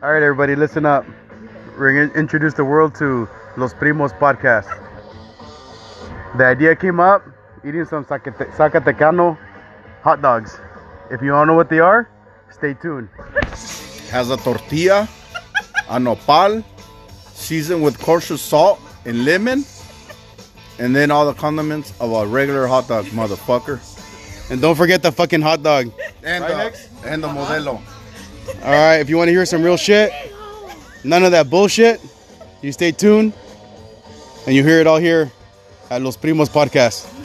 All right, everybody, listen up. We're going to introduce the world to Los Primos podcast. The idea came up eating some Zacate- Zacatecano hot dogs. If you don't know what they are, stay tuned. has a tortilla, a nopal, seasoned with kosher salt and lemon, and then all the condiments of a regular hot dog, motherfucker. And don't forget the fucking hot dog. And the, and the modelo. All right, if you want to hear some real shit, none of that bullshit, you stay tuned and you hear it all here at Los Primos podcast.